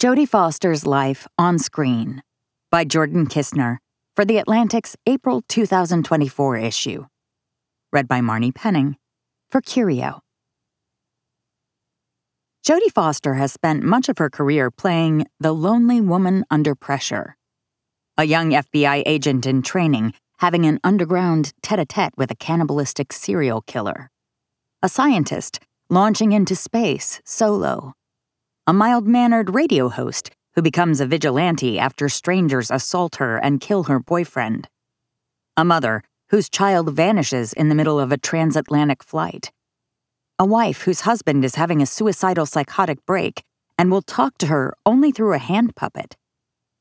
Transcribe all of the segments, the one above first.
Jodie Foster's Life on Screen by Jordan Kisner for The Atlantic's April 2024 issue. Read by Marnie Penning for Curio. Jodie Foster has spent much of her career playing the lonely woman under pressure. A young FBI agent in training having an underground tete a tete with a cannibalistic serial killer. A scientist launching into space solo a mild mannered radio host who becomes a vigilante after strangers assault her and kill her boyfriend, a mother whose child vanishes in the middle of a transatlantic flight, a wife whose husband is having a suicidal psychotic break and will talk to her only through a hand puppet.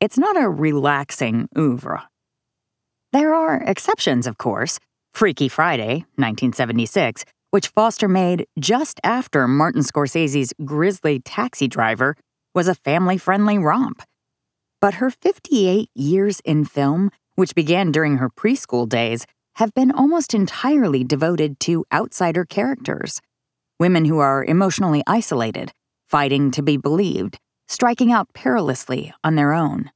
It's not a relaxing oeuvre. There are exceptions, of course. Freaky Friday, 1976, which Foster made just after Martin Scorsese's Grisly Taxi Driver was a family friendly romp. But her 58 years in film, which began during her preschool days, have been almost entirely devoted to outsider characters women who are emotionally isolated, fighting to be believed, striking out perilously on their own.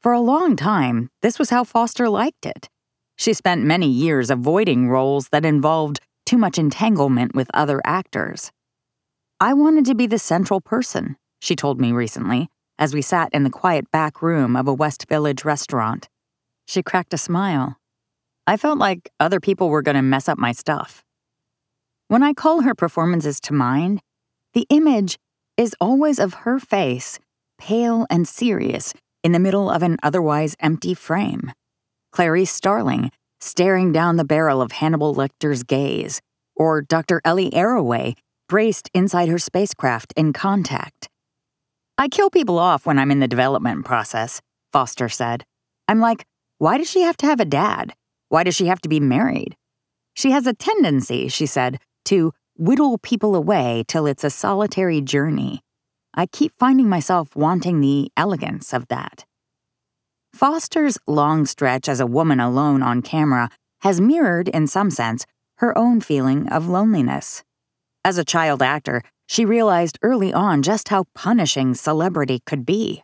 For a long time, this was how Foster liked it. She spent many years avoiding roles that involved too much entanglement with other actors. I wanted to be the central person, she told me recently, as we sat in the quiet back room of a West Village restaurant. She cracked a smile. I felt like other people were going to mess up my stuff. When I call her performances to mind, the image is always of her face, pale and serious, in the middle of an otherwise empty frame. Clarice Starling, staring down the barrel of Hannibal Lecter's gaze, or Dr. Ellie Arroway, braced inside her spacecraft in contact. I kill people off when I'm in the development process, Foster said. I'm like, why does she have to have a dad? Why does she have to be married? She has a tendency, she said, to whittle people away till it's a solitary journey. I keep finding myself wanting the elegance of that. Foster's long stretch as a woman alone on camera has mirrored, in some sense, her own feeling of loneliness. As a child actor, she realized early on just how punishing celebrity could be.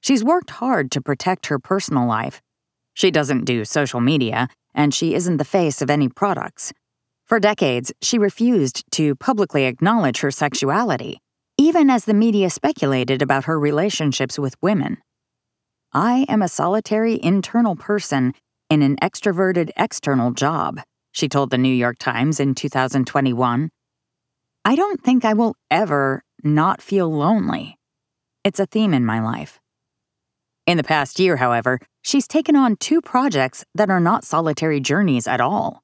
She's worked hard to protect her personal life. She doesn't do social media, and she isn't the face of any products. For decades, she refused to publicly acknowledge her sexuality, even as the media speculated about her relationships with women. I am a solitary internal person in an extroverted external job, she told the New York Times in 2021. I don't think I will ever not feel lonely. It's a theme in my life. In the past year, however, she's taken on two projects that are not solitary journeys at all.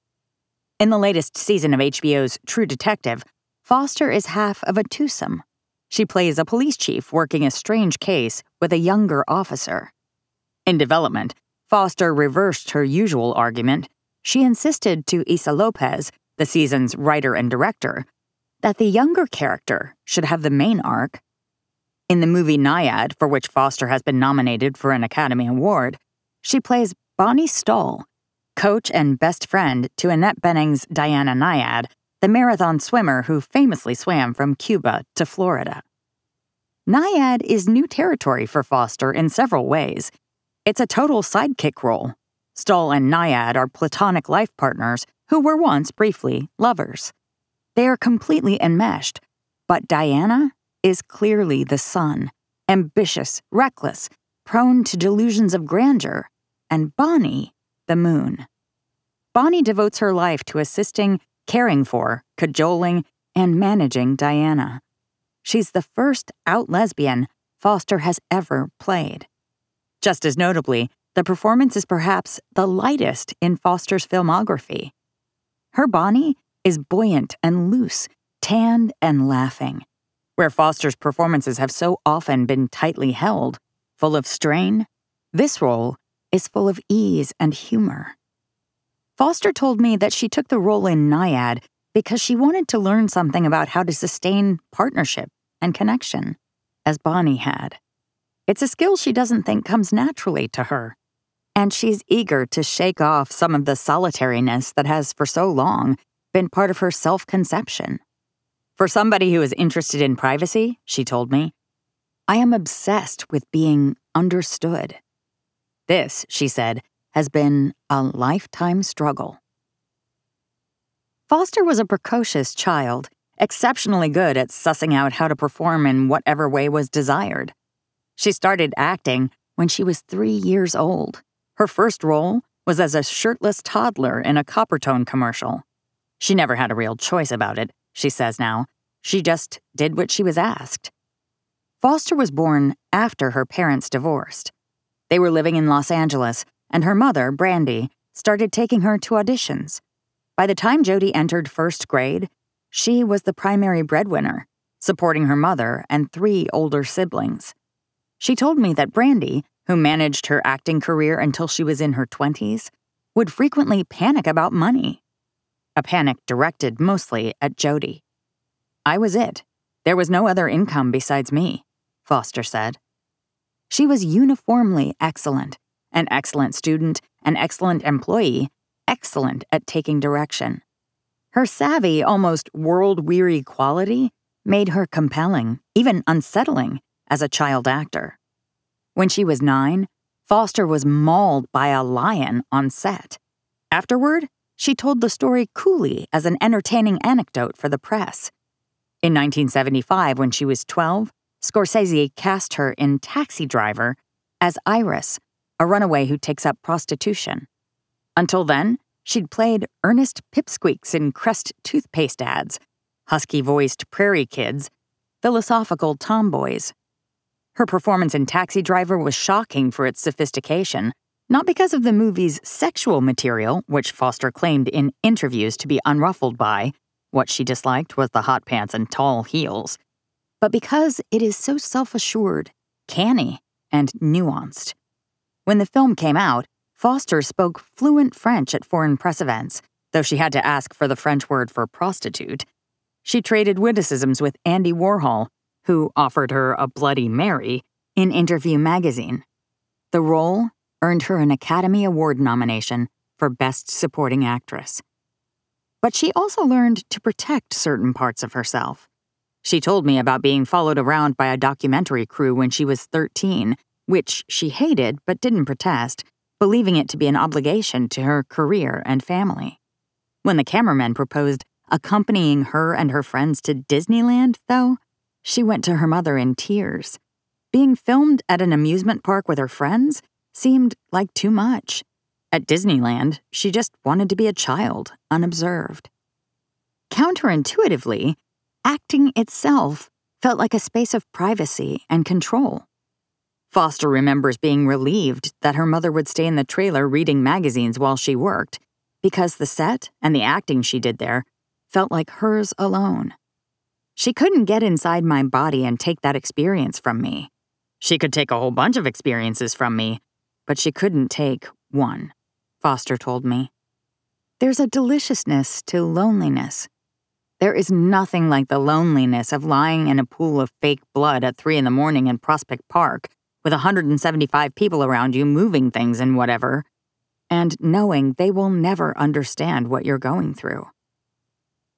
In the latest season of HBO's True Detective, Foster is half of a twosome. She plays a police chief working a strange case with a younger officer. In development, Foster reversed her usual argument. She insisted to Issa Lopez, the season's writer and director, that the younger character should have the main arc. In the movie Nyad, for which Foster has been nominated for an Academy Award, she plays Bonnie Stoll, coach and best friend to Annette Bening's Diana Nyad, the marathon swimmer who famously swam from Cuba to Florida. Nyad is new territory for Foster in several ways, it's a total sidekick role. Stoll and Nyad are platonic life partners who were once briefly lovers. They are completely enmeshed, but Diana is clearly the sun, ambitious, reckless, prone to delusions of grandeur, and Bonnie, the moon. Bonnie devotes her life to assisting, caring for, cajoling, and managing Diana. She's the first out lesbian Foster has ever played. Just as notably, the performance is perhaps the lightest in Foster's filmography. Her Bonnie is buoyant and loose, tanned and laughing. Where Foster's performances have so often been tightly held, full of strain, this role is full of ease and humor. Foster told me that she took the role in Nyad because she wanted to learn something about how to sustain partnership and connection, as Bonnie had. It's a skill she doesn't think comes naturally to her. And she's eager to shake off some of the solitariness that has, for so long, been part of her self conception. For somebody who is interested in privacy, she told me, I am obsessed with being understood. This, she said, has been a lifetime struggle. Foster was a precocious child, exceptionally good at sussing out how to perform in whatever way was desired. She started acting when she was three years old. Her first role was as a shirtless toddler in a Coppertone commercial. She never had a real choice about it, she says now. She just did what she was asked. Foster was born after her parents divorced. They were living in Los Angeles, and her mother, Brandy, started taking her to auditions. By the time Jodie entered first grade, she was the primary breadwinner, supporting her mother and three older siblings. She told me that Brandy, who managed her acting career until she was in her 20s, would frequently panic about money. A panic directed mostly at Jodie. I was it. There was no other income besides me, Foster said. She was uniformly excellent an excellent student, an excellent employee, excellent at taking direction. Her savvy, almost world weary quality made her compelling, even unsettling, as a child actor. When she was nine, Foster was mauled by a lion on set. Afterward, she told the story coolly as an entertaining anecdote for the press. In 1975, when she was 12, Scorsese cast her in Taxi Driver as Iris, a runaway who takes up prostitution. Until then, she'd played earnest pipsqueaks in Crest toothpaste ads, husky voiced prairie kids, philosophical tomboys. Her performance in Taxi Driver was shocking for its sophistication, not because of the movie's sexual material, which Foster claimed in interviews to be unruffled by. What she disliked was the hot pants and tall heels. But because it is so self assured, canny, and nuanced. When the film came out, Foster spoke fluent French at foreign press events, though she had to ask for the French word for prostitute. She traded witticisms with Andy Warhol, who offered her a Bloody Mary, in Interview magazine. The role earned her an Academy Award nomination for Best Supporting Actress. But she also learned to protect certain parts of herself. She told me about being followed around by a documentary crew when she was 13 which she hated but didn't protest, believing it to be an obligation to her career and family. When the cameraman proposed accompanying her and her friends to Disneyland, though, she went to her mother in tears. Being filmed at an amusement park with her friends seemed like too much. At Disneyland, she just wanted to be a child, unobserved. Counterintuitively, acting itself felt like a space of privacy and control. Foster remembers being relieved that her mother would stay in the trailer reading magazines while she worked, because the set and the acting she did there felt like hers alone. She couldn't get inside my body and take that experience from me. She could take a whole bunch of experiences from me, but she couldn't take one, Foster told me. There's a deliciousness to loneliness. There is nothing like the loneliness of lying in a pool of fake blood at 3 in the morning in Prospect Park with 175 people around you moving things and whatever, and knowing they will never understand what you're going through.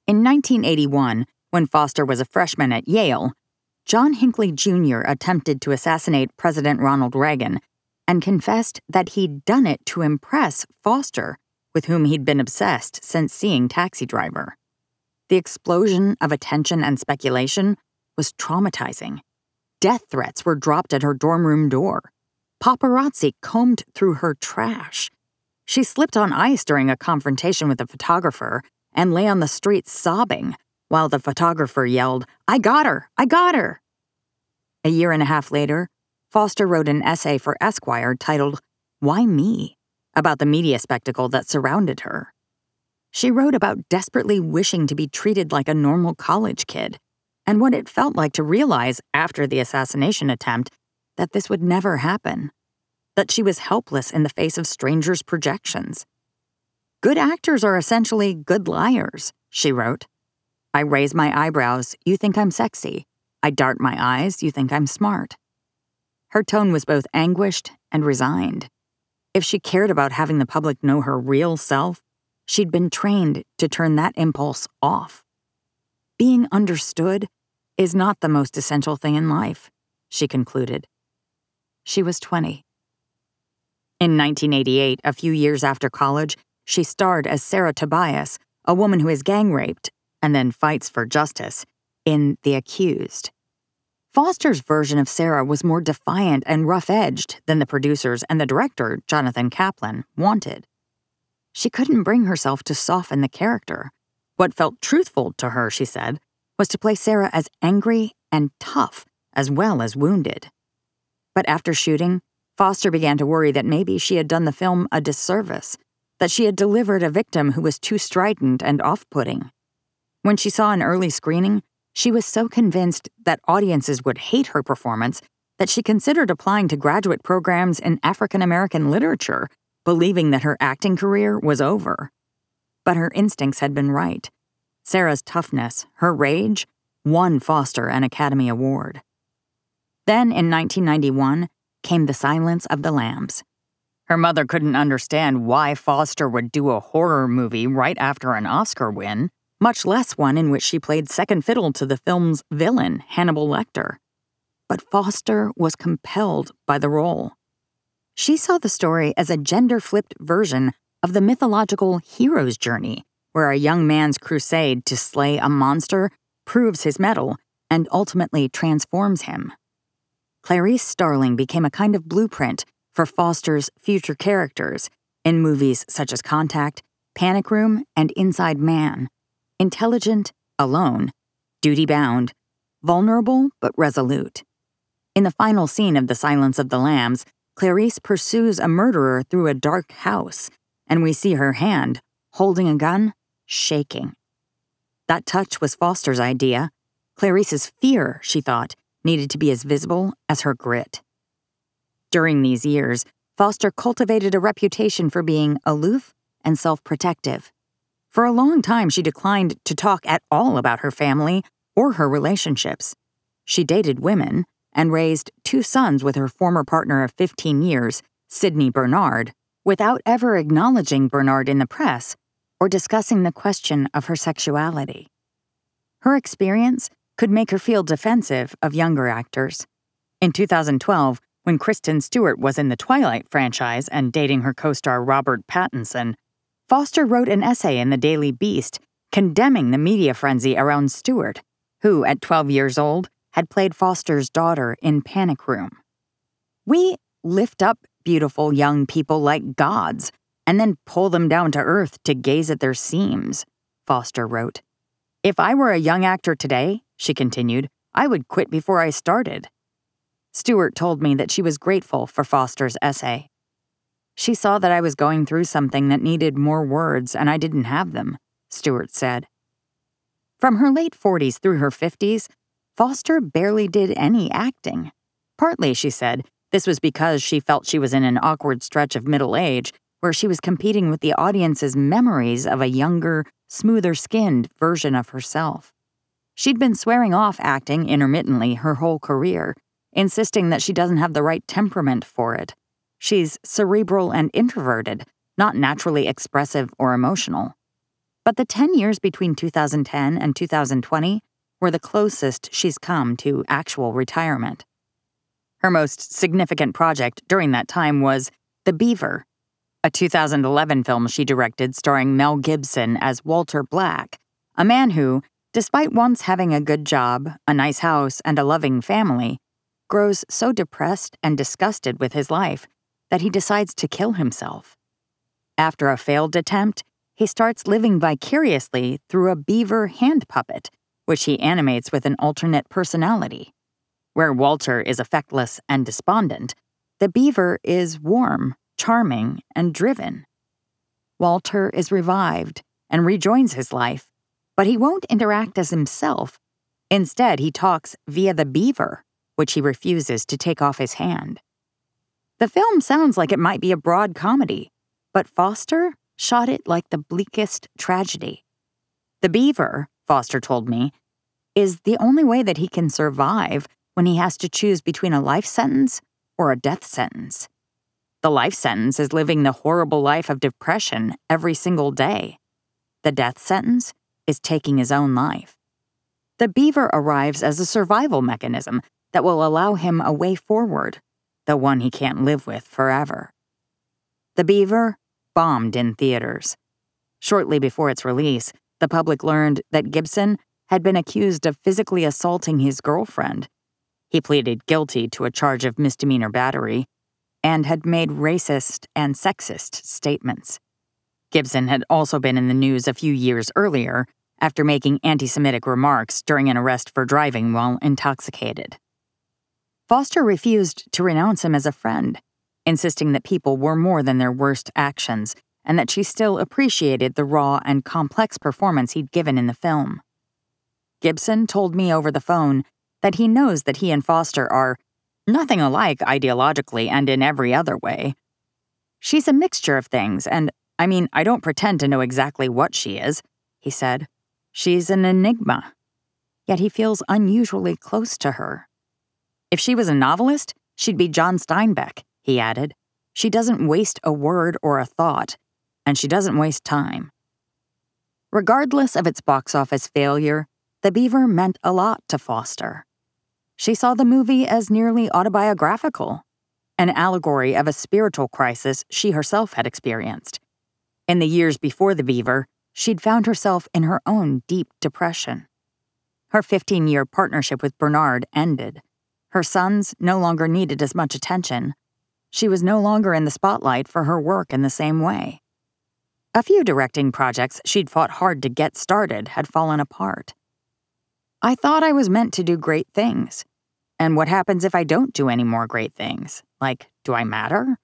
In 1981, when Foster was a freshman at Yale, John Hinckley Jr. attempted to assassinate President Ronald Reagan and confessed that he'd done it to impress Foster, with whom he'd been obsessed since seeing Taxi Driver. The explosion of attention and speculation was traumatizing Death threats were dropped at her dorm room door. Paparazzi combed through her trash. She slipped on ice during a confrontation with a photographer and lay on the street sobbing while the photographer yelled, I got her! I got her! A year and a half later, Foster wrote an essay for Esquire titled, Why Me? about the media spectacle that surrounded her. She wrote about desperately wishing to be treated like a normal college kid and what it felt like to realize after the assassination attempt that this would never happen, that she was helpless in the face of strangers' projections. Good actors are essentially good liars, she wrote. I raise my eyebrows, you think I'm sexy. I dart my eyes, you think I'm smart. Her tone was both anguished and resigned. If she cared about having the public know her real self, she'd been trained to turn that impulse off. Being understood is not the most essential thing in life. she concluded. She was 20. In 1988, a few years after college, she starred as Sarah Tobias, a woman who is gang raped and then fights for justice, in The Accused. Foster's version of Sarah was more defiant and rough edged than the producers and the director, Jonathan Kaplan, wanted. She couldn't bring herself to soften the character. What felt truthful to her, she said, was to play Sarah as angry and tough, as well as wounded. But after shooting, Foster began to worry that maybe she had done the film a disservice, that she had delivered a victim who was too strident and off putting. When she saw an early screening, she was so convinced that audiences would hate her performance that she considered applying to graduate programs in African American literature, believing that her acting career was over. But her instincts had been right. Sarah's toughness, her rage, won Foster an Academy Award. Then, in 1991, came The Silence of the Lambs. Her mother couldn't understand why Foster would do a horror movie right after an Oscar win, much less one in which she played second fiddle to the film's villain, Hannibal Lecter. But Foster was compelled by the role. She saw the story as a gender flipped version of the mythological hero's journey, where a young man's crusade to slay a monster proves his mettle and ultimately transforms him. Clarice Starling became a kind of blueprint for Foster's future characters in movies such as Contact, Panic Room, and Inside Man. Intelligent, alone, duty bound, vulnerable but resolute. In the final scene of The Silence of the Lambs, Clarice pursues a murderer through a dark house, and we see her hand, holding a gun, shaking. That touch was Foster's idea. Clarice's fear, she thought, needed to be as visible as her grit. During these years, Foster cultivated a reputation for being aloof and self protective. For a long time, she declined to talk at all about her family or her relationships. She dated women and raised two sons with her former partner of 15 years, Cydney Bernard, without ever acknowledging Bernard in the press or discussing the question of her sexuality. Her experience could make her feel defensive of younger actors. In 2012, when Kristen Stewart was in the Twilight franchise and dating her co star Robert Pattinson, Foster wrote an essay in the Daily Beast condemning the media frenzy around Stewart, who, at 12 years old, had played Foster's daughter in Panic Room. We lift up beautiful young people like gods and then pull them down to earth to gaze at their seams, Foster wrote. If I were a young actor today, she continued, I would quit before I started. Stewart told me that she was grateful for Foster's essay. She saw that I was going through something that needed more words and I didn't have them, Stewart said. From her late 40s through her 50s, Foster barely did any acting. Partly, she said, this was because she felt she was in an awkward stretch of middle age where she was competing with the audience's memories of a younger, smoother skinned version of herself. She'd been swearing off acting intermittently her whole career, insisting that she doesn't have the right temperament for it She's cerebral and introverted, not naturally expressive or emotional. But the 10 years between 2010 and 2020 were the closest she's come to actual retirement. Her most significant project during that time was The Beaver, a 2011 film she directed starring Mel Gibson as Walter Black, a man who, despite once having a good job, a nice house, and a loving family, grows so depressed and disgusted with his life that he decides to kill himself. After a failed attempt, he starts living vicariously through a beaver hand puppet, which he animates with an alternate personality. Where Walter is effectless and despondent, the beaver is warm, charming, and driven. Walter is revived and rejoins his life, but he won't interact as himself. Instead, he talks via the beaver, which he refuses to take off his hand. The film sounds like it might be a broad comedy, but Foster shot it like the bleakest tragedy. The beaver, Foster told me, is the only way that he can survive when he has to choose between a life sentence or a death sentence. The life sentence is living the horrible life of depression every single day. The death sentence is taking his own life. The beaver arrives as a survival mechanism that will allow him a way forward, the one he can't live with forever. The Beaver bombed in theaters. Shortly before its release, the public learned that Gibson had been accused of physically assaulting his girlfriend. He pleaded guilty to a charge of misdemeanor battery and had made racist and sexist statements. Gibson had also been in the news a few years earlier after making anti Semitic remarks during an arrest for driving while intoxicated. Foster refused to renounce him as a friend, insisting that people were more than their worst actions and that she still appreciated the raw and complex performance he'd given in the film. Gibson told me over the phone that he knows that he and Foster are nothing alike ideologically and in every other way. She's a mixture of things, and I mean, I don't pretend to know exactly what she is, he said. She's an enigma. Yet he feels unusually close to her. If she was a novelist, she'd be John Steinbeck, he added. She doesn't waste a word or a thought, and she doesn't waste time. Regardless of its box office failure, The Beaver meant a lot to Foster. She saw the movie as nearly autobiographical, an allegory of a spiritual crisis she herself had experienced. In the years before The Beaver, she'd found herself in her own deep depression. Her 15 year partnership with Bernard ended. Her sons no longer needed as much attention. She was no longer in the spotlight for her work in the same way. A few directing projects she'd fought hard to get started had fallen apart. I thought I was meant to do great things. And what happens if I don't do any more great things? Like, do I matter?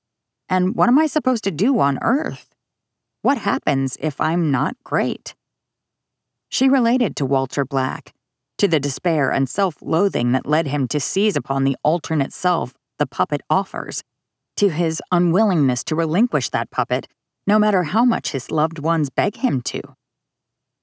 And what am I supposed to do on Earth? What happens if I'm not great? She related to Walter Black, to the despair and self loathing that led him to seize upon the alternate self the puppet offers, to his unwillingness to relinquish that puppet no matter how much his loved ones beg him to.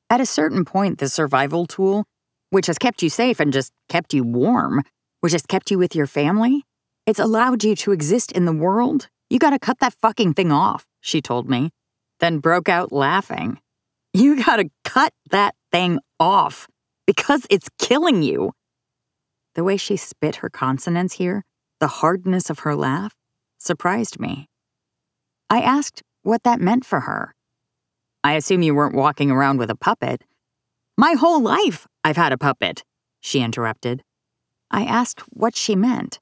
At a certain point, the survival tool, which has kept you safe and just kept you warm, which has kept you with your family, it's allowed you to exist in the world. You gotta cut that fucking thing off, she told me, then broke out laughing. You gotta cut that thing off because it's killing you. The way she spit her consonants here, the hardness of her laugh, surprised me. I asked what that meant for her. I assume you weren't walking around with a puppet. My whole life I've had a puppet, she interrupted. I asked what she meant.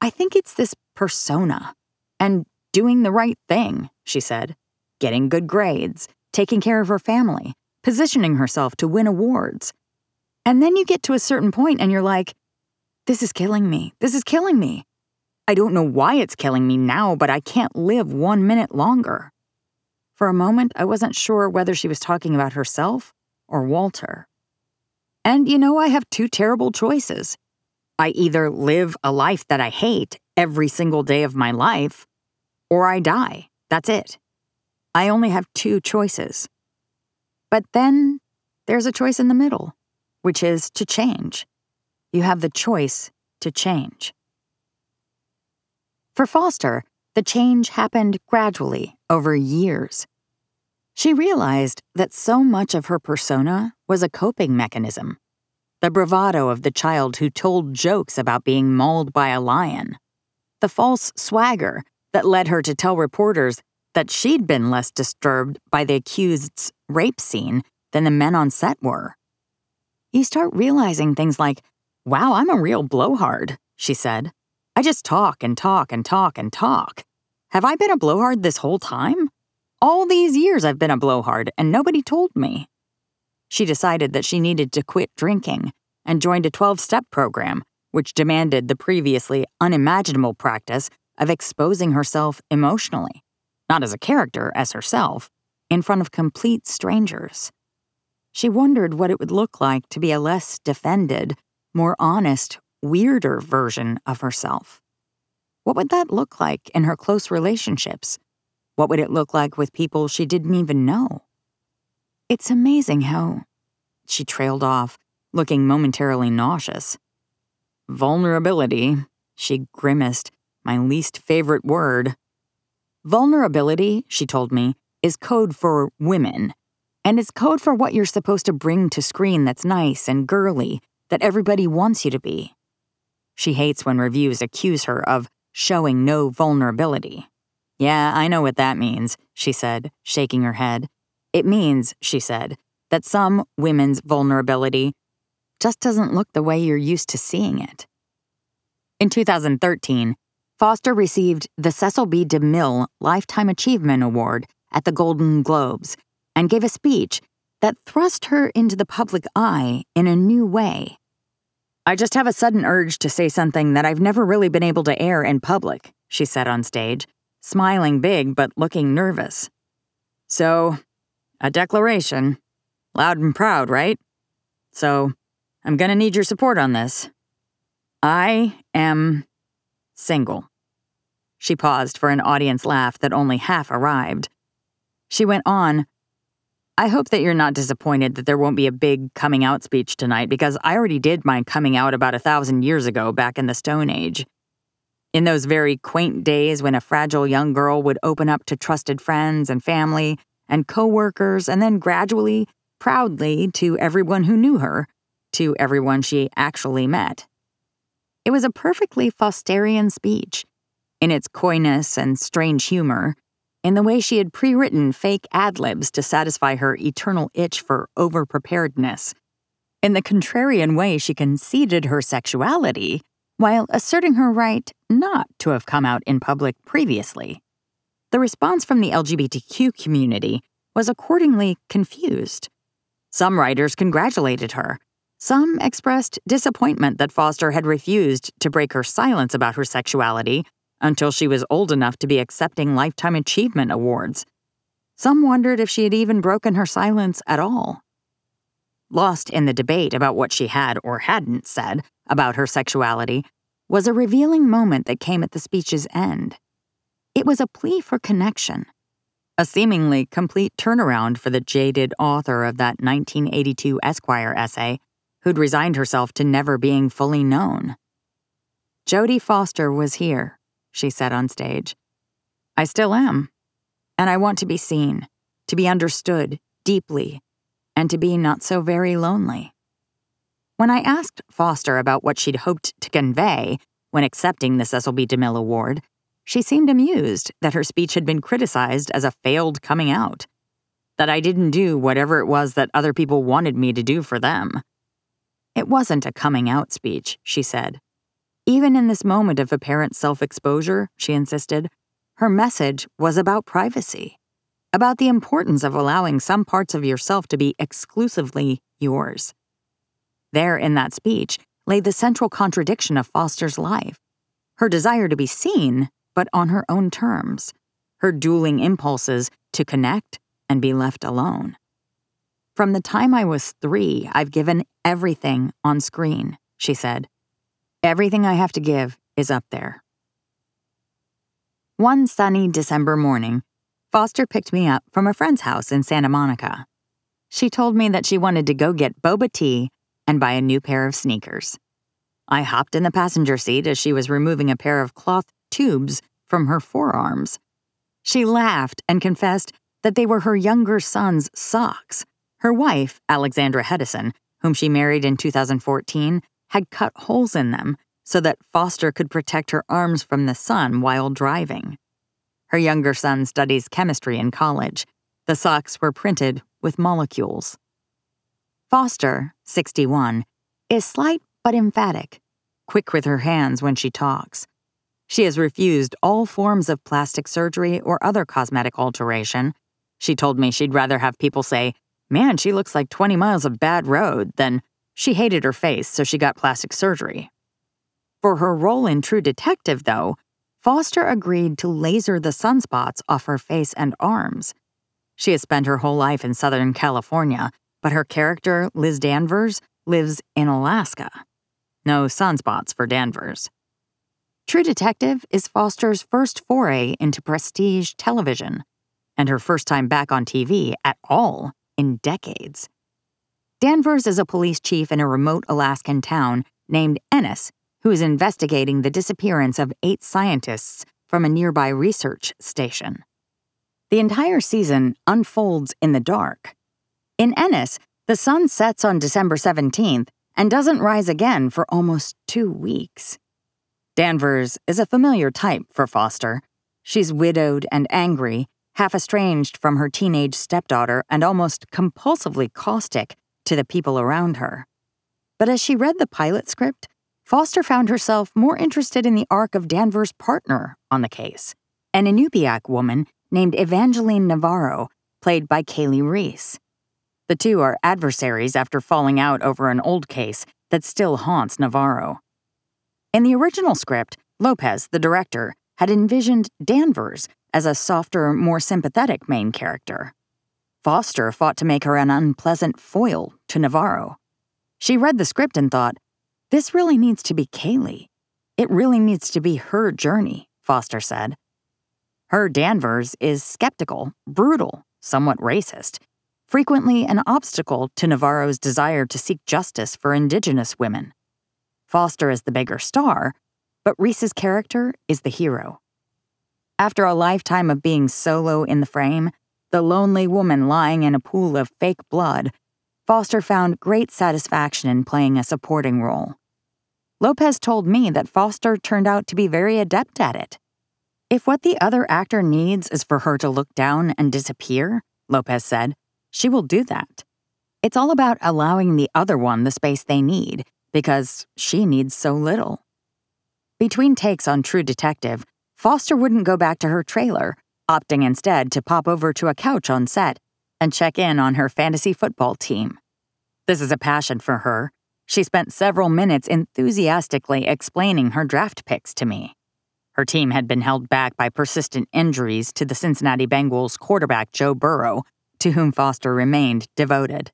I think it's this persona and doing the right thing, she said. Getting good grades, taking care of her family, positioning herself to win awards. And then you get to a certain point and you're like, this is killing me. This is killing me. I don't know why it's killing me now, but I can't live one minute longer. For a moment, I wasn't sure whether she was talking about herself or Walter. And you know, I have two terrible choices. I either live a life that I hate every single day of my life, or I die. That's it. I only have two choices. But then there's a choice in the middle, which is to change. You have the choice to change. For Foster, the change happened gradually over years. She realized that so much of her persona was a coping mechanism the bravado of the child who told jokes about being mauled by a lion, the false swagger that led her to tell reporters that she'd been less disturbed by the accused's rape scene than the men on set were. You start realizing things like, wow, I'm a real blowhard, she said. I just talk and talk and talk and talk. Have I been a blowhard this whole time? All these years I've been a blowhard and nobody told me. She decided that she needed to quit drinking and joined a 12 step program, which demanded the previously unimaginable practice of exposing herself emotionally, not as a character, as herself, in front of complete strangers. She wondered what it would look like to be a less defended, more honest weirder version of herself. What would that look like in her close relationships? What would it look like with people she didn't even know? It's amazing how. She trailed off, looking momentarily nauseous. Vulnerability, she grimaced, my least favorite word. Vulnerability, she told me, is code for women. And it's code for what you're supposed to bring to screen that's nice and girly, that everybody wants you to be. She hates when reviews accuse her of showing no vulnerability. Yeah, I know what that means, she said, shaking her head. It means, she said, that some women's vulnerability just doesn't look the way you're used to seeing it. In 2013, Foster received the Cecil B. DeMille Lifetime Achievement Award at the Golden Globes and gave a speech that thrust her into the public eye in a new way. I just have a sudden urge to say something that I've never really been able to air in public, she said on stage, smiling big but looking nervous. So, a declaration. Loud and proud, right? So, I'm gonna need your support on this. I am single. She paused for an audience laugh that only half arrived. She went on, I hope that you're not disappointed that there won't be a big coming out speech tonight because I already did my coming out about a thousand years ago back in the Stone Age. In those very quaint days when a fragile young girl would open up to trusted friends and family and coworkers and then gradually, proudly to everyone who knew her, to everyone she actually met. It was a perfectly Fosterian speech, in its coyness and strange humor, in the way she had pre written fake ad libs to satisfy her eternal itch for overpreparedness, in the contrarian way she conceded her sexuality while asserting her right not to have come out in public previously. The response from the LGBTQ community was accordingly confused. Some writers congratulated her. Some expressed disappointment that Foster had refused to break her silence about her sexuality until she was old enough to be accepting Lifetime Achievement Awards. Some wondered if she had even broken her silence at all. Lost in the debate about what she had or hadn't said about her sexuality was a revealing moment that came at the speech's end. It was a plea for connection, a seemingly complete turnaround for the jaded author of that 1982 Esquire essay who'd resigned herself to never being fully known. Jodie Foster was here, she said on stage. I still am. And I want to be seen, to be understood deeply, and to be not so very lonely. When I asked Foster about what she'd hoped to convey when accepting the Cecil B. DeMille Award, she seemed amused that her speech had been criticized as a failed coming out, that I didn't do whatever it was that other people wanted me to do for them. It wasn't a coming out speech, she said. Even in this moment of apparent self exposure, she insisted, her message was about privacy, about the importance of allowing some parts of yourself to be exclusively yours. There, in that speech, lay the central contradiction of Foster's life her desire to be seen, but on her own terms, her dueling impulses to connect and be left alone. From the time I was three, I've given everything on screen, she said, Everything I have to give is up there. One sunny December morning, Foster picked me up from a friend's house in Santa Monica. She told me that she wanted to go get boba tea and buy a new pair of sneakers. I hopped in the passenger seat as she was removing a pair of cloth tubes from her forearms. She laughed and confessed that they were her younger son's socks. Her wife, Alexandra Hedison, whom she married in 2014, had cut holes in them so that Foster could protect her arms from the sun while driving. Her younger son studies chemistry in college. The socks were printed with molecules. Foster, 61, is slight but emphatic, quick with her hands when she talks. She has refused all forms of plastic surgery or other cosmetic alteration. She told me she'd rather have people say, Man, she looks like 20 miles of bad road, than she hated her face, so she got plastic surgery. For her role in True Detective, though, Foster agreed to laser the sunspots off her face and arms. She has spent her whole life in Southern California, but her character, Liz Danvers, lives in Alaska. No sunspots for Danvers. True Detective is Foster's first foray into prestige television, and her first time back on TV at all in decades. Danvers is a police chief in a remote Alaskan town named Ennis who is investigating the disappearance of eight scientists from a nearby research station. The entire season unfolds in the dark. In Ennis, the sun sets on December 17th and doesn't rise again for almost two weeks. Danvers is a familiar type for Foster. She's widowed and angry, half estranged from her teenage stepdaughter, and almost compulsively caustic to the people around her. But as she read the pilot script, Foster found herself more interested in the arc of Danvers' partner on the case, an Inupiaq woman named Evangeline Navarro, played by Kali Reis. The two are adversaries after falling out over an old case that still haunts Navarro. In the original script, Lopez, the director, had envisioned Danvers as a softer, more sympathetic main character. Foster fought to make her an unpleasant foil to Navarro. She read the script and thought, this really needs to be Kali. It really needs to be her journey, Foster said. Her Danvers is skeptical, brutal, somewhat racist, frequently an obstacle to Navarro's desire to seek justice for Indigenous women. Foster is the bigger star, but Reis's character is the hero. After a lifetime of being solo in the frame, the lonely woman lying in a pool of fake blood, Foster found great satisfaction in playing a supporting role. Lopez told me that Foster turned out to be very adept at it. If what the other actor needs is for her to look down and disappear, Lopez said, she will do that. It's all about allowing the other one the space they need because she needs so little. Between takes on True Detective, Foster wouldn't go back to her trailer, opting instead to pop over to a couch on set and check in on her fantasy football team. This is a passion for her. She spent several minutes enthusiastically explaining her draft picks to me. Her team had been held back by persistent injuries to the Cincinnati Bengals quarterback Joe Burrow, to whom Foster remained devoted.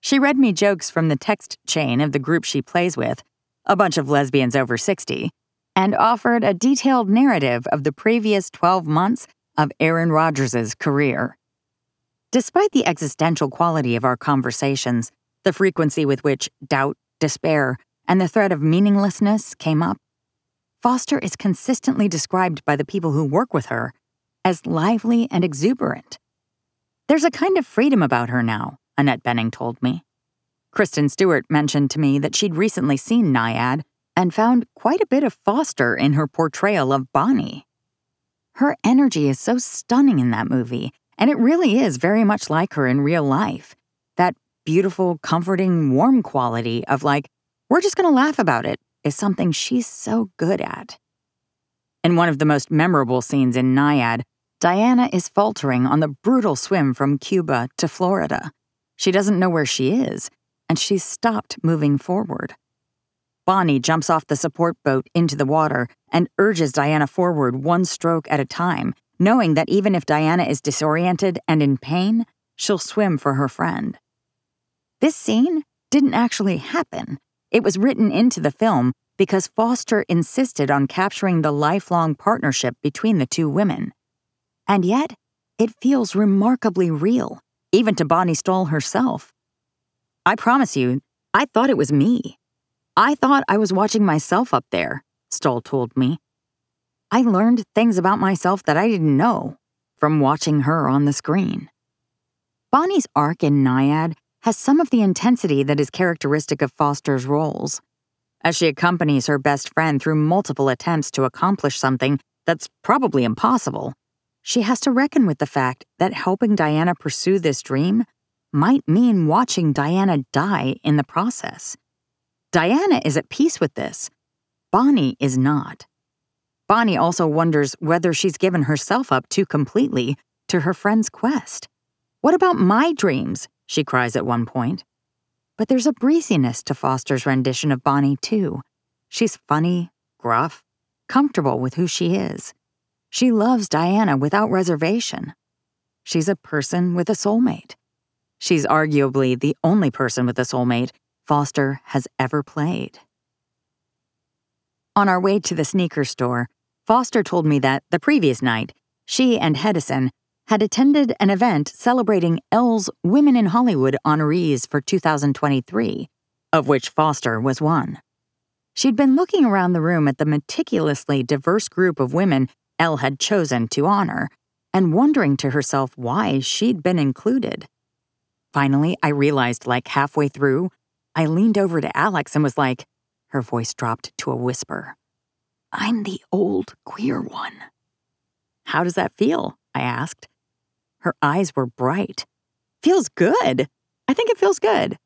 She read me jokes from the text chain of the group she plays with, a bunch of lesbians over 60, and offered a detailed narrative of the previous 12 months of Aaron Rodgers' career. Despite the existential quality of our conversations, the frequency with which doubt, despair, and the threat of meaninglessness came up, Foster is consistently described by the people who work with her as lively and exuberant. There's a kind of freedom about her now, Annette Bening told me. Kristen Stewart mentioned to me that she'd recently seen Nyad and found quite a bit of Foster in her portrayal of Bonnie. Her energy is so stunning in that movie, and it really is very much like her in real life. That beautiful, comforting, warm quality of like, we're just gonna laugh about it is something she's so good at. In one of the most memorable scenes in Nyad, Diana is faltering on the brutal swim from Cuba to Florida. She doesn't know where she is, and she's stopped moving forward. Bonnie jumps off the support boat into the water and urges Diana forward one stroke at a time, knowing that even if Diana is disoriented and in pain, she'll swim for her friend. This scene didn't actually happen. It was written into the film because Foster insisted on capturing the lifelong partnership between the two women. And yet, it feels remarkably real even to Bonnie Stoll herself. I promise you, I thought it was me. I thought I was watching myself up there, Stoll told me. I learned things about myself that I didn't know from watching her on the screen. Bonnie's arc in Nyad has some of the intensity that is characteristic of Foster's roles. As she accompanies her best friend through multiple attempts to accomplish something that's probably impossible, she has to reckon with the fact that helping Diana pursue this dream might mean watching Diana die in the process. Diana is at peace with this. Bonnie is not. Bonnie also wonders whether she's given herself up too completely to her friend's quest. What about my dreams? she cries at one point. But there's a breeziness to Foster's rendition of Bonnie, too. She's funny, gruff, comfortable with who she is. She loves Diana without reservation. She's a person with a soulmate. She's arguably the only person with a soulmate Foster has ever played. On our way to the sneaker store, Foster told me that the previous night, she and Hedison had attended an event celebrating Elle's Women in Hollywood honorees for 2023, of which Foster was one. She'd been looking around the room at the meticulously diverse group of women Elle had chosen to honor, and wondering to herself why she'd been included. Finally, I realized like halfway through, I leaned over to Alex and was like, her voice dropped to a whisper. I'm the old queer one. How does that feel? I asked. Her eyes were bright. Feels good. I think it feels good.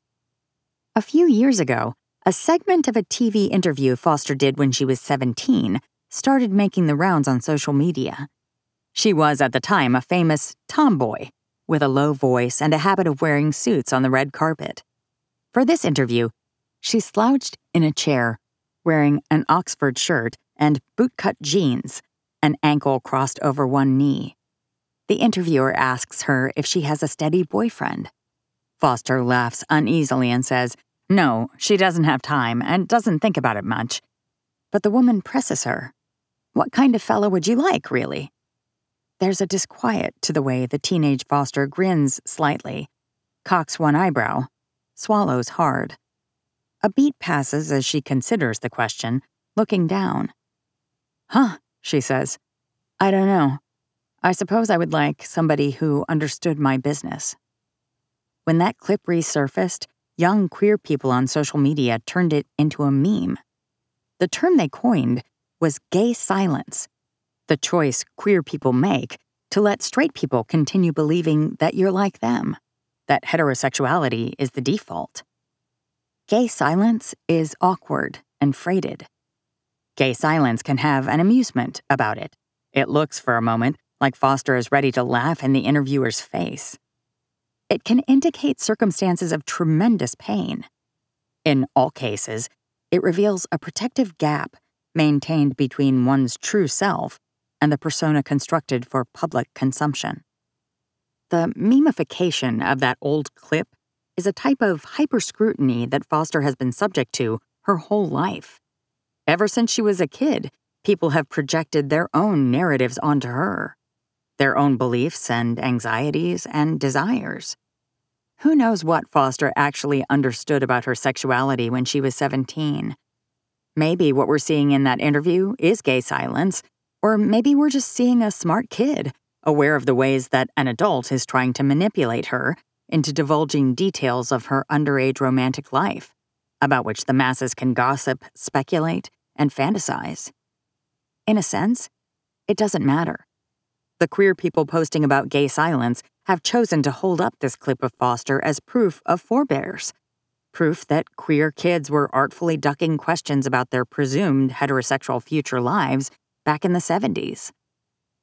A few years ago, a segment of a TV interview Foster did when she was 17 started making the rounds on social media. She was, at the time, a famous tomboy, with a low voice and a habit of wearing suits on the red carpet. For this interview, she slouched in a chair, wearing an Oxford shirt and bootcut jeans, an ankle crossed over one knee. The interviewer asks her if she has a steady boyfriend. Foster laughs uneasily and says, No, she doesn't have time and doesn't think about it much. But the woman presses her. What kind of fellow would you like, really? There's a disquiet to the way the teenage Foster grins slightly, cocks one eyebrow, swallows hard. A beat passes as she considers the question, looking down. Huh, she says. I don't know. I suppose I would like somebody who understood my business. When that clip resurfaced, young queer people on social media turned it into a meme. The term they coined was gay silence, the choice queer people make to let straight people continue believing that you're like them, that heterosexuality is the default. Gay silence is awkward and freighted. Gay silence can have an amusement about it. It looks for a moment like Foster is ready to laugh in the interviewer's face. It can indicate circumstances of tremendous pain. In all cases, it reveals a protective gap maintained between one's true self and the persona constructed for public consumption. The memification of that old clip is a type of hyperscrutiny that Foster has been subject to her whole life. Ever since she was a kid, people have projected their own narratives onto her, their own beliefs and anxieties and desires. Who knows what Foster actually understood about her sexuality when she was 17? Maybe what we're seeing in that interview is gay silence, or maybe we're just seeing a smart kid, aware of the ways that an adult is trying to manipulate her into divulging details of her underage romantic life, about which the masses can gossip, speculate, and fantasize. In a sense, it doesn't matter. The queer people posting about gay silence have chosen to hold up this clip of Foster as proof of forebears, proof that queer kids were artfully ducking questions about their presumed heterosexual future lives back in the 70s.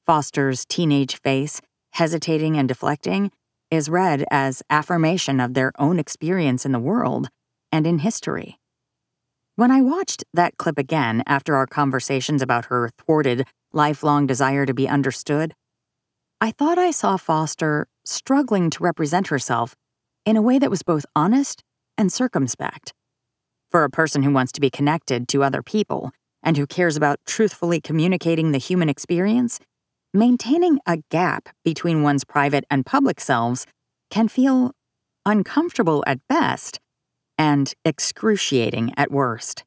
Foster's teenage face, hesitating and deflecting, is read as affirmation of their own experience in the world and in history. When I watched that clip again after our conversations about her thwarted, lifelong desire to be understood, I thought I saw Foster struggling to represent herself in a way that was both honest and circumspect. For a person who wants to be connected to other people and who cares about truthfully communicating the human experience, maintaining a gap between one's private and public selves can feel uncomfortable at best and excruciating at worst.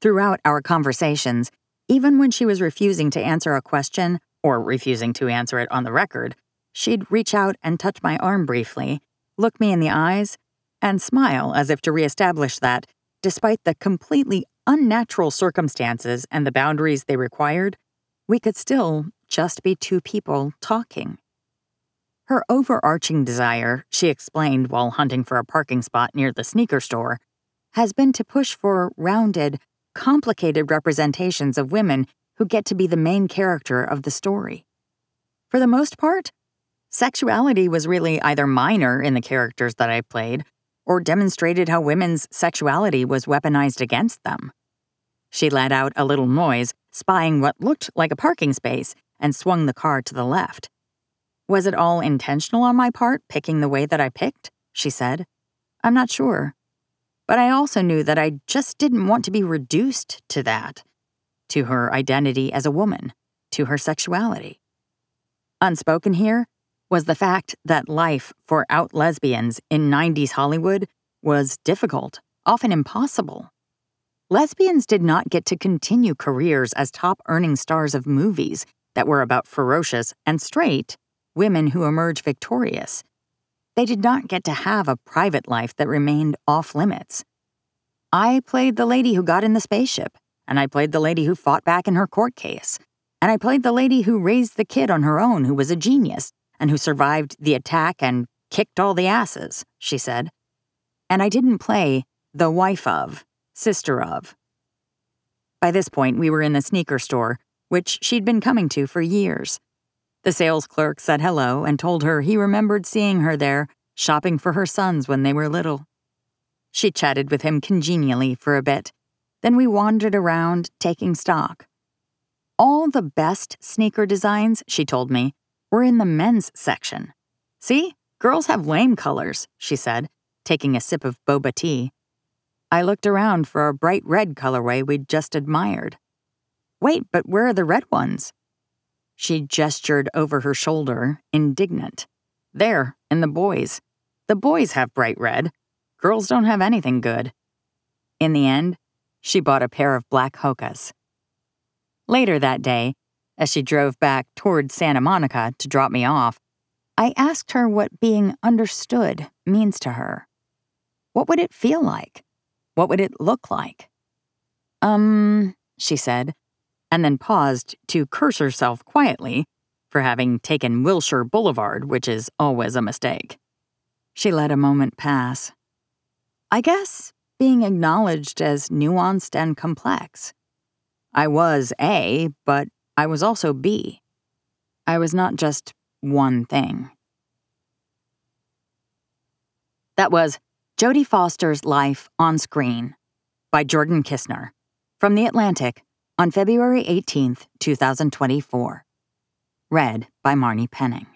Throughout our conversations, even when she was refusing to answer a question or refusing to answer it on the record, she'd reach out and touch my arm briefly, look me in the eyes, and smile as if to reestablish that, despite the completely unnatural circumstances and the boundaries they required, we could still just be two people talking. Her overarching desire, she explained while hunting for a parking spot near the sneaker store, has been to push for rounded, complicated representations of women who get to be the main character of the story. For the most part, sexuality was really either minor in the characters that I played or demonstrated how women's sexuality was weaponized against them. She let out a little noise, spying what looked like a parking space, and swung the car to the left. Was it all intentional on my part, picking the way that I picked? She said. I'm not sure. But I also knew that I just didn't want to be reduced to that, to her identity as a woman, to her sexuality. Unspoken here was the fact that life for out lesbians in 90s Hollywood was difficult, often impossible. Lesbians did not get to continue careers as top earning stars of movies that were about ferocious and straight women who emerge victorious. They did not get to have a private life that remained off limits. I played the lady who got in the spaceship, and I played the lady who fought back in her court case, and I played the lady who raised the kid on her own who was a genius and who survived the attack and kicked all the asses, she said. And I didn't play the wife of, sister of. By this point, we were in the sneaker store, which she'd been coming to for years. The sales clerk said hello and told her he remembered seeing her there, shopping for her sons when they were little. She chatted with him congenially for a bit. Then we wandered around, taking stock. All the best sneaker designs, she told me, were in the men's section. See, girls have lame colors, she said, taking a sip of boba tea. I looked around for a bright red colorway we'd just admired. Wait, but where are the red ones? She gestured over her shoulder, indignant. There, in the boys. The boys have bright red. Girls don't have anything good. In the end, she bought a pair of black Hokas. Later that day, as she drove back toward Santa Monica to drop me off, I asked her what being understood means to her. What would it feel like? What would it look like? Um, she said, and then paused to curse herself quietly for having taken Wilshire Boulevard, which is always a mistake. She let a moment pass. I guess being acknowledged as nuanced and complex. I was A, but I was also B. I was not just one thing. That was Jodie Foster's Life on Screen by Jordan Kisner from The Atlantic on February 18, 2024. Read by Marnie Penning.